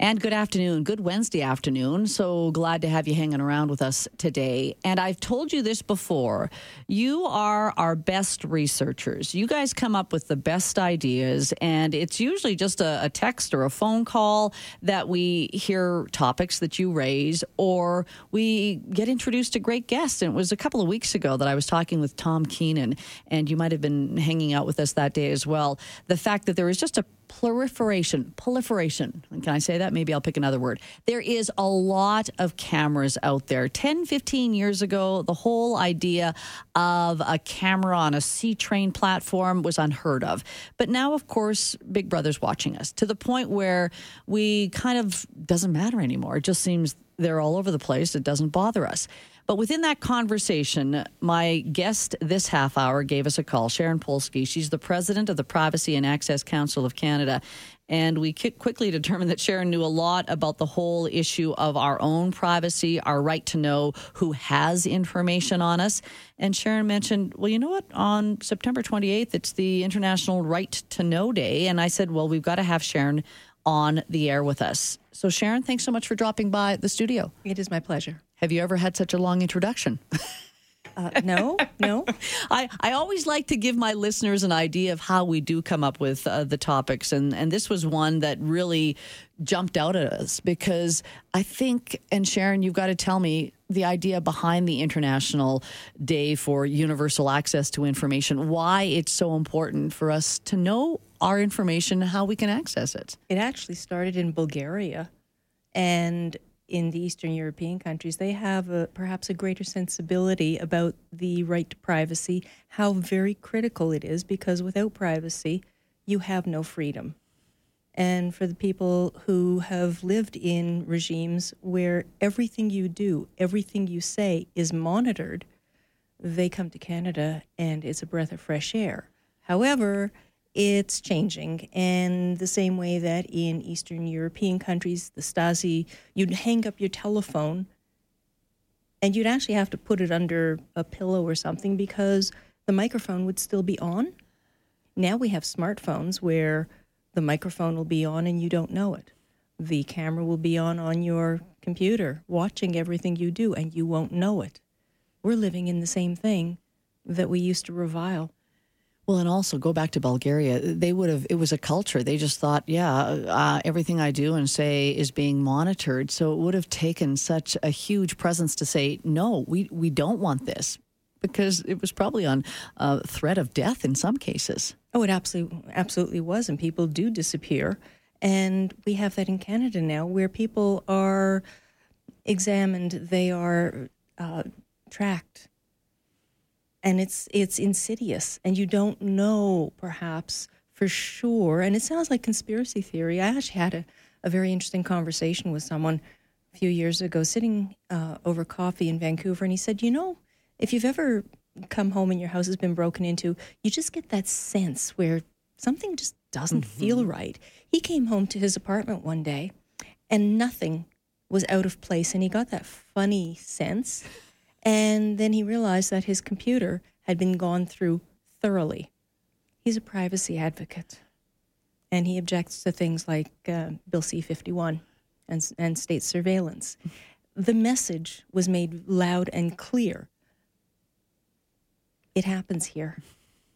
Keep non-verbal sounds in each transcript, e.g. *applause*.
And good afternoon, good Wednesday afternoon. So glad to have you hanging around with us today. And I've told you this before you are our best researchers. You guys come up with the best ideas, and it's usually just a, a text or a phone call that we hear topics that you raise, or we get introduced to great guests. And it was a couple of weeks ago that I was talking with Tom Keenan, and you might have been hanging out with us that day as well. The fact that there is just a proliferation, proliferation. Can I say that? Maybe I'll pick another word. There is a lot of cameras out there. 10, 15 years ago, the whole idea of a camera on a C train platform was unheard of. But now, of course, Big Brother's watching us to the point where we kind of doesn't matter anymore. It just seems they're all over the place. It doesn't bother us. But within that conversation, my guest this half hour gave us a call, Sharon Polsky. She's the president of the Privacy and Access Council of Canada. And we quickly determined that Sharon knew a lot about the whole issue of our own privacy, our right to know who has information on us. And Sharon mentioned, well, you know what? On September 28th, it's the International Right to Know Day. And I said, well, we've got to have Sharon on the air with us. So, Sharon, thanks so much for dropping by the studio. It is my pleasure. Have you ever had such a long introduction? *laughs* Uh, no, no. I, I always like to give my listeners an idea of how we do come up with uh, the topics. And, and this was one that really jumped out at us because I think, and Sharon, you've got to tell me the idea behind the International Day for Universal Access to Information, why it's so important for us to know our information and how we can access it. It actually started in Bulgaria. And in the Eastern European countries, they have a, perhaps a greater sensibility about the right to privacy, how very critical it is, because without privacy, you have no freedom. And for the people who have lived in regimes where everything you do, everything you say is monitored, they come to Canada and it's a breath of fresh air. However, it's changing. And the same way that in Eastern European countries, the Stasi, you'd hang up your telephone and you'd actually have to put it under a pillow or something because the microphone would still be on. Now we have smartphones where the microphone will be on and you don't know it. The camera will be on on your computer, watching everything you do, and you won't know it. We're living in the same thing that we used to revile well, and also go back to Bulgaria. They would have, it was a culture. They just thought, yeah, uh, everything I do and say is being monitored. So it would have taken such a huge presence to say, no, we, we don't want this because it was probably on uh, threat of death in some cases. Oh, it absolutely, absolutely was. And people do disappear. And we have that in Canada now where people are examined, they are uh, tracked and it's it's insidious and you don't know perhaps for sure and it sounds like conspiracy theory i actually had a, a very interesting conversation with someone a few years ago sitting uh, over coffee in vancouver and he said you know if you've ever come home and your house has been broken into you just get that sense where something just doesn't mm-hmm. feel right he came home to his apartment one day and nothing was out of place and he got that funny sense and then he realized that his computer had been gone through thoroughly. He's a privacy advocate, and he objects to things like uh, Bill C 51 and, and state surveillance. The message was made loud and clear. It happens here.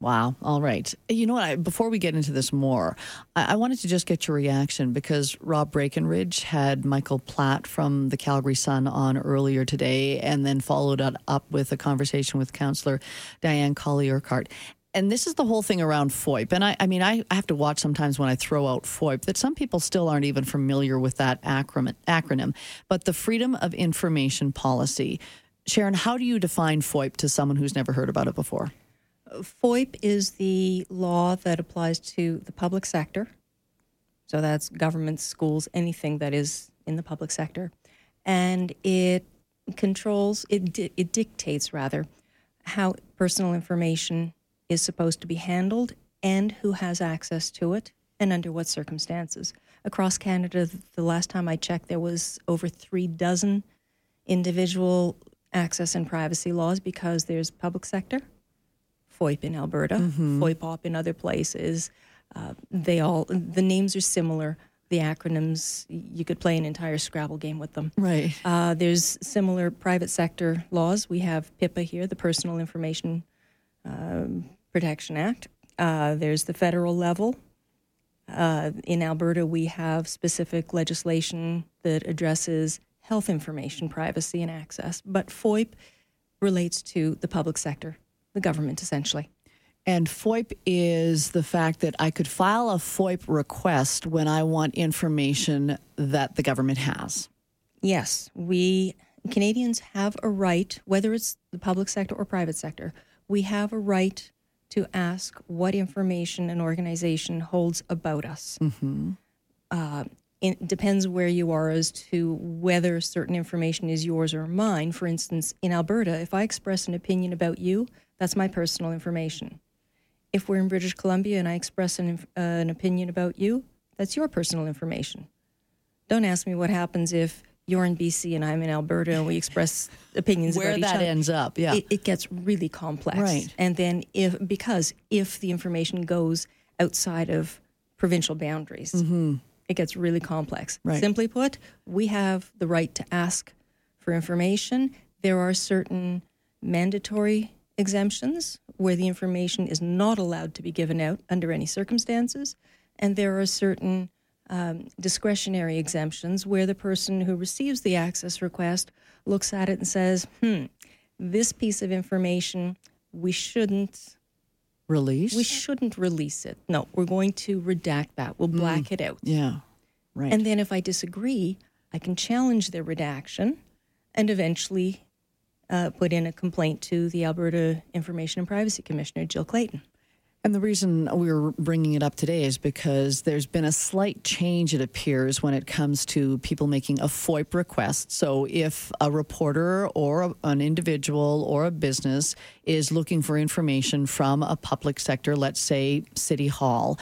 Wow. All right. You know what? I, before we get into this more, I, I, wanted to just get your reaction because Rob Breckenridge had Michael Platt from the Calgary Sun on earlier today and then followed up with a conversation with Councillor Diane Colley-Urquhart. And this is the whole thing around FOIP. And I, I mean, I, I have to watch sometimes when I throw out FOIP that some people still aren't even familiar with that acronym. acronym. But the Freedom of Information Policy. Sharon, how do you define FOIP to someone who's never heard about it before? FOIP is the law that applies to the public sector. So that's government, schools, anything that is in the public sector. And it controls, it, it dictates rather, how personal information is supposed to be handled and who has access to it and under what circumstances. Across Canada, the last time I checked, there was over three dozen individual access and privacy laws because there's public sector, FOIP in Alberta, FOIPOP in other places. Uh, they all the names are similar. The acronyms you could play an entire Scrabble game with them. Right. Uh, there's similar private sector laws. We have PIPA here, the Personal Information um, Protection Act. Uh, there's the federal level. Uh, in Alberta, we have specific legislation that addresses health information privacy and access. But FOIP relates to the public sector, the government essentially. And FOIP is the fact that I could file a FOIP request when I want information that the government has. Yes, we Canadians have a right, whether it's the public sector or private sector, we have a right to ask what information an organization holds about us. Uh, it depends where you are as to whether certain information is yours or mine. For instance, in Alberta, if I express an opinion about you, that's my personal information. If we're in British Columbia and I express an, uh, an opinion about you, that's your personal information. Don't ask me what happens if you're in BC and I'm in Alberta and we express opinions Where about each that other. ends up, yeah. It, it gets really complex. Right. And then if because if the information goes outside of provincial boundaries, it gets really complex. Right. Simply put, we have the right to ask for information. There are certain mandatory exemptions where the information is not allowed to be given out under any circumstances, and there are certain um, discretionary exemptions where the person who receives the access request looks at it and says, "Hmm, this piece of information we shouldn't Release? we shouldn't release it. No, we're going to redact that. We'll black it out." yeah. Right. And then if I disagree, I can challenge their redaction and eventually uh, put in a complaint to the Alberta Information and Privacy Commissioner, Jill Clayton. And the reason we're bringing it up today is because there's been a slight change, it appears, when it comes to people making a FOIP request. So if a reporter or a, an individual or a business is looking for information from a public sector, let's say City Hall,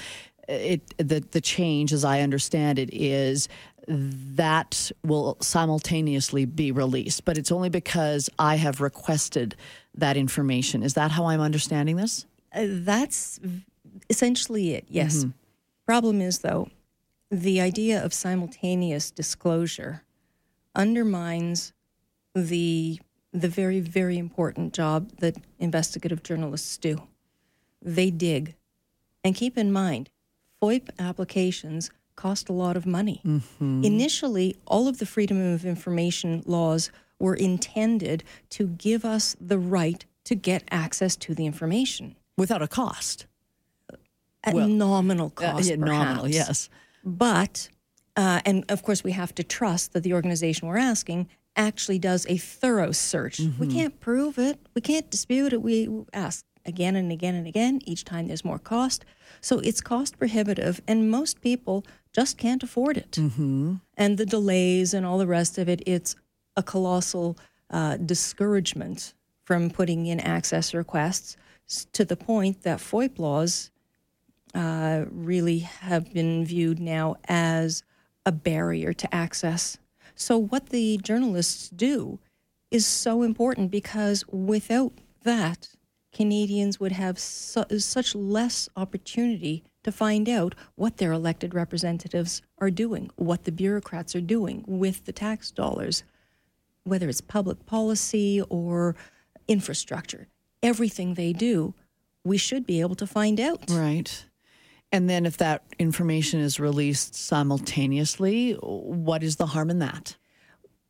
it the the change, as I understand it, is that will simultaneously be released, but it's only because I have requested that information. Is that how I'm understanding this? Uh, that's essentially it, yes. Problem is, though, the idea of simultaneous disclosure undermines the the very very important job that investigative journalists do. They dig, and keep in mind, FOIP applications cost a lot of money. Initially, all of the freedom of information laws were intended to give us the right to get access to the information Without a cost. at Well, nominal Uh, cost. yeah, nominal, yes. But, uh, and of course, we have to trust that the organization we're asking actually does a thorough search. We Mm-hmm. can't prove it, we can't dispute it. We ask again and again and again. Each time there's more cost. So it's cost prohibitive, and most people just can't afford it. Mm-hmm. And the delays and all the rest of it, it's a colossal uh, discouragement from putting in access requests to the point that FOIP laws uh, really have been viewed now as a barrier to access. So, what the journalists do is so important because without that, Canadians would have su- such less opportunity to find out what their elected representatives are doing, what the bureaucrats are doing with the tax dollars, whether it's public policy or infrastructure. Everything they do, we should be able to find out. Right. And then if that information is released simultaneously, what is the harm in that?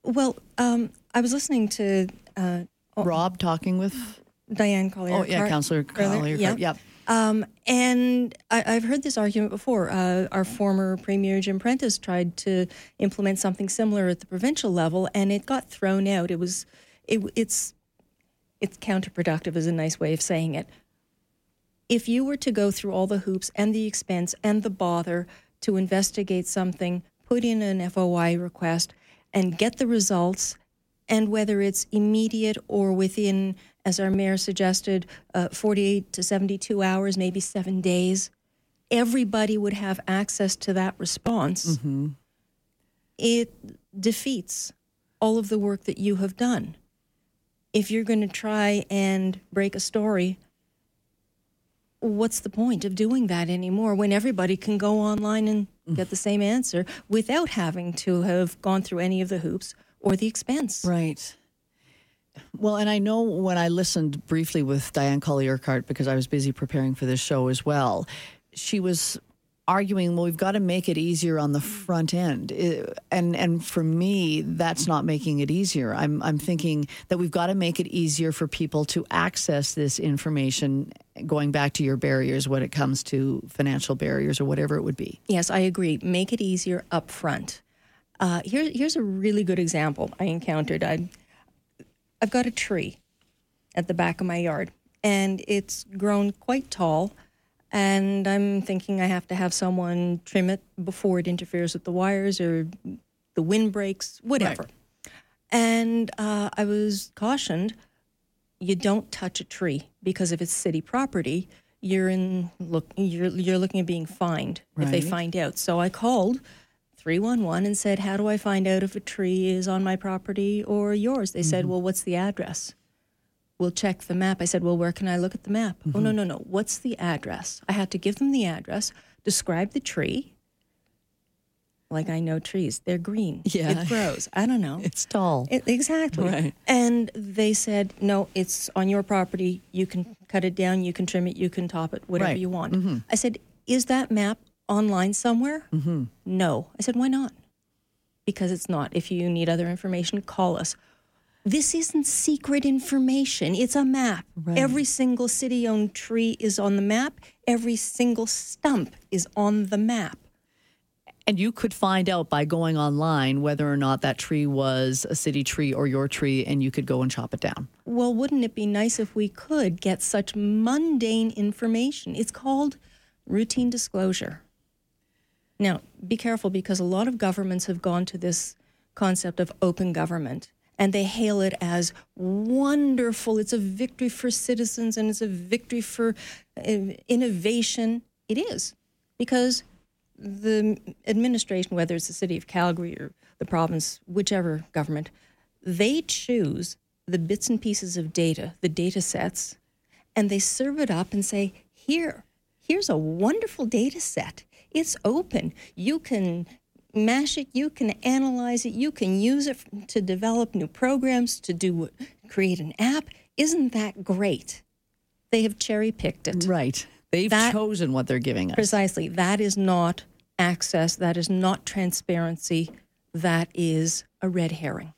Well, um, I was listening to uh, Rob talking with Diane Collier. Oh yeah, Councillor Collier. Yeah. Yep. Um, and I, I've heard this argument before. Uh, our former Premier Jim Prentice tried to implement something similar at the provincial level, and it got thrown out. It was, it, it's, it's counterproductive, is a nice way of saying it. If you were to go through all the hoops and the expense and the bother to investigate something, put in an FOI request, and get the results, and whether it's immediate or within, as our mayor suggested, uh, 48 to 72 hours, maybe seven days, everybody would have access to that response. It defeats all of the work that you have done. If you're going to try and break a story, what's the point of doing that anymore when everybody can go online and mm. get the same answer without having to have gone through any of the hoops or the expense? Right. Well, and I know when I listened briefly with Diane Colley-Urquhart because I was busy preparing for this show as well, she was arguing, well, we've got to make it easier on the front end, and and for me, that's not making it easier. I'm I'm thinking that we've got to make it easier for people to access this information. Going back to your barriers when it comes to financial barriers or whatever it would be. Yes, I agree. Make it easier up front. Uh, here, here's a really good example I encountered. I, I've got a tree at the back of my yard, and it's grown quite tall. And I'm thinking I have to have someone trim it before it interferes with the wires or the wind breaks, whatever. And uh, I was cautioned you don't touch a tree because if it's city property, you're in look you're you're looking at being fined if they find out. So I called 311 and said, "How do I find out if a tree is on my property or yours?" They said, "Well, what's the address?" We'll check the map. I said, "Well, where can I look at the map?" Oh, no, no, no. What's the address? I had to give them the address, describe the tree. Like I know trees. They're green. Yeah. It grows. I don't know. *laughs* It's tall. It, exactly. Right. And they said, no, it's on your property. You can cut it down, you can trim it, you can top it, whatever Right. you want. I said, is that map online somewhere? Mm-hmm. No. I said, why not? Because it's not. If you need other information, call us. This isn't secret information. It's a map. Every single city owned tree is on the map. Every single stump is on the map. And you could find out by going online whether or not that tree was a city tree or your tree, and you could go and chop it down. Well, wouldn't it be nice if we could get such mundane information? It's called routine disclosure. Now, be careful because a lot of governments have gone to this concept of open government and they hail it as wonderful. It's a victory for citizens and it's a victory for uh, innovation. It is because the administration, whether it's the city of Calgary or the province, whichever government, they choose the bits and pieces of data, the data sets, and they serve it up and say, here, here's a wonderful data set. It's open. You can mash it, you can analyze it, you can use it to develop new programs, to do create an app. Isn't that great? They have cherry picked it. Right. They've That- chosen what they're giving us. Precisely. That is not access. That is not transparency. That is a red herring.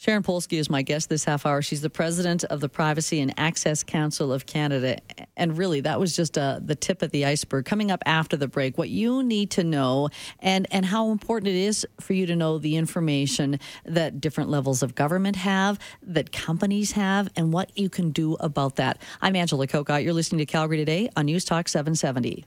Sharon Polsky is my guest this half hour. She's the president of the Privacy and Access Council of Canada. And really, that was just uh, the tip of the iceberg. Coming up after the break, what you need to know and, and how important it is for you to know the information that different levels of government have, that companies have, and what you can do about that. I'm Angela Kokott. You're listening to Calgary Today on News Talk 770.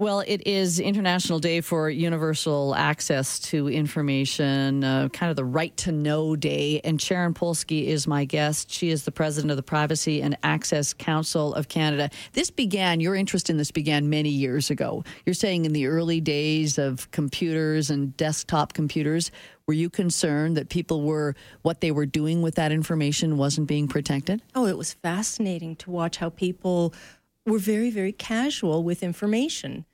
Well, it is International Day for Universal Access to Information, uh, kind of the right to know day. And Sharon Polsky is my guest. She is the president of the Privacy and Access Council of Canada. This began, your interest in this began many years ago. You're saying in the early days of computers and desktop computers, were you concerned that people were, what they were doing with that information wasn't being protected? Oh, it was fascinating to watch how people were very, very casual with information.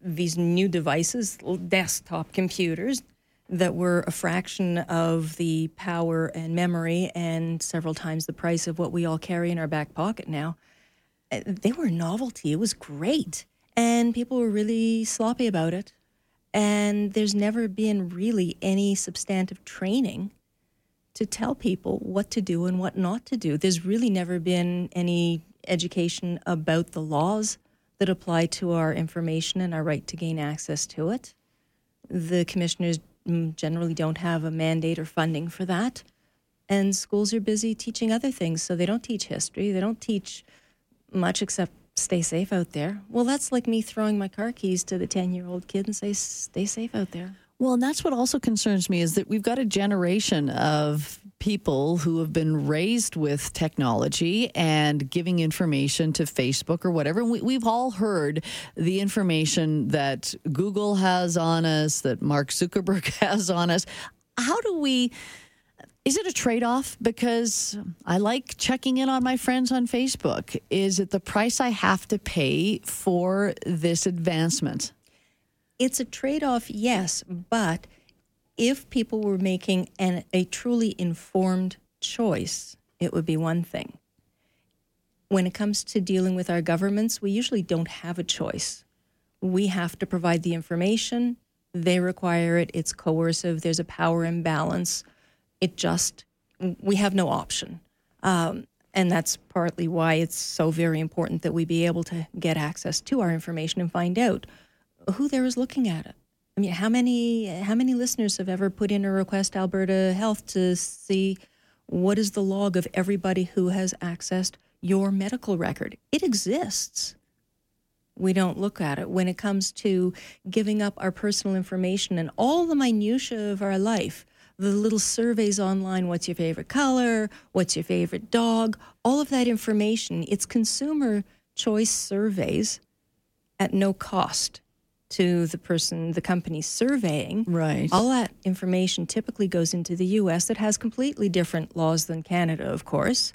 These new devices, desktop computers, that were a fraction of the power and memory and several times the price of what we all carry in our back pocket now. uh, They were a novelty. It was great. And people were really sloppy about it. And there's never been really any substantive training to tell people what to do and what not to do. There's really never been any education about the laws that apply to our information and our right to gain access to it. The commissioners mm, generally don't have a mandate or funding for that. And schools are busy teaching other things, so they don't teach history. They don't teach much except stay safe out there. Well, that's like me throwing my car keys to the 10 year old kid and say, stay safe out there. Well, and that's what also concerns me is that we've got a generation of people who have been raised with technology and giving information to Facebook or whatever. We, we've all heard the information that Google has on us, that Mark Zuckerberg *laughs* has on us. How do we? Is it a trade off? Because I like checking in on my friends on Facebook. Is it the price I have to pay for this advancement? It's a trade off, yes, but if people were making an, a truly informed choice, it would be one thing. When it comes to dealing with our governments, we usually don't have a choice. We have to provide the information, they require it, it's coercive, there's a power imbalance. It just, we have no option. Um, and that's partly why it's so very important that we be able to get access to our information and find out who there is looking at it. I mean, how many how many listeners have ever put in a request Alberta Health to see what is the log of everybody who has accessed your medical record? It exists. We don't look at it when it comes to giving up our personal information and all the minutiae of our life. The little surveys online what's your favorite color? What's your favorite dog? All of that information, it's consumer choice surveys at no cost to the person, the company surveying. Right. All that information typically goes into the US that has completely different laws than Canada, of course,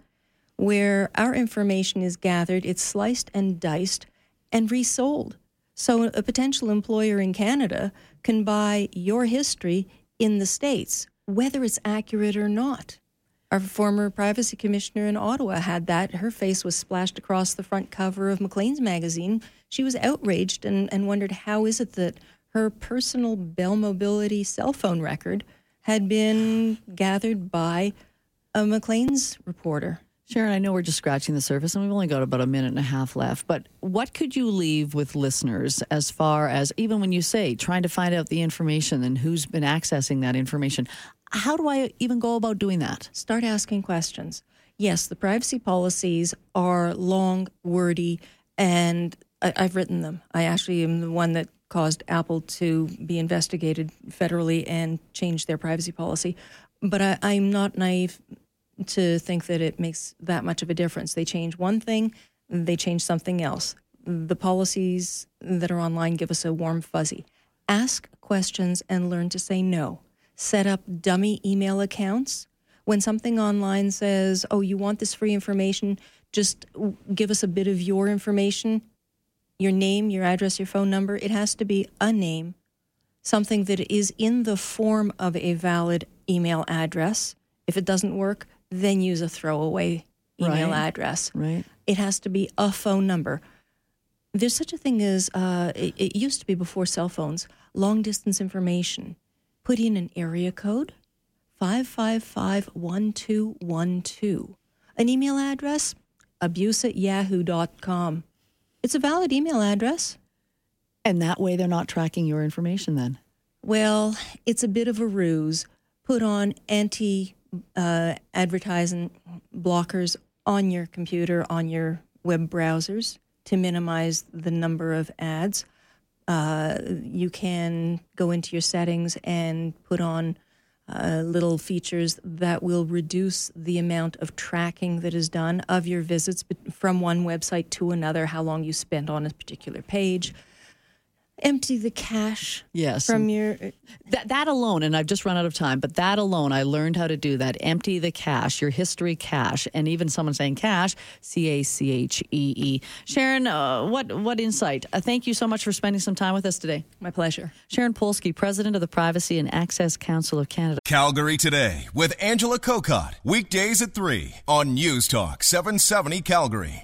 where our information is gathered, it's sliced and diced and resold. So a potential employer in Canada can buy your history in the States, whether it's accurate or not. Our former privacy commissioner in Ottawa had that. Her face was splashed across the front cover of Maclean's magazine. She was outraged and, and wondered how is it that her personal Bell Mobility cell phone record had been gathered by a Maclean's reporter. Sharon, I know we're just scratching the surface and we've only got about a minute and a half left, but what could you leave with listeners as far as even when you say trying to find out the information and who's been accessing that information? How do I even go about doing that? Start asking questions. Yes, the privacy policies are long, wordy, and I, have written them. I actually am the one that caused Apple to be investigated federally and change their privacy policy. But I, I'm not naive to think that it makes that much of a difference. They change one thing, they change something else. The policies that are online give us a warm fuzzy. Ask questions and learn to say no set up dummy email accounts. When something online says, oh, you want this free information, just give us a bit of your information, your name, your address, your phone number. It has to be a name, something that is in the form of a valid email address. If it doesn't work, then use a throwaway email right. address. Right. It has to be a phone number. There's such a thing as, uh, it, it used to be before cell phones, long distance information put in an area code 5551212. An email address abuse at yahoo.com. It's a valid email address. And that way they're not tracking your information then? Well, it's a bit of a ruse. Put on anti uh, advertising blockers on your computer, on your web browsers to minimize the number of ads. Uh, you can go into your settings and put on uh, little features that will reduce the amount of tracking that is done of your visits from one website to another, how long you spent on a particular page empty the cache yes from your that, that alone and i've just run out of time but that alone i learned how to do that. Empty the cache your history cache and even someone saying cache c-a-c-h-e-e sharon uh, what what insight? Uh, thank you so much for spending some time with us today. My pleasure. Sharon polsky president of the privacy and access council of canada. Calgary today with angela kokott weekdays at 3 on news talk 770 calgary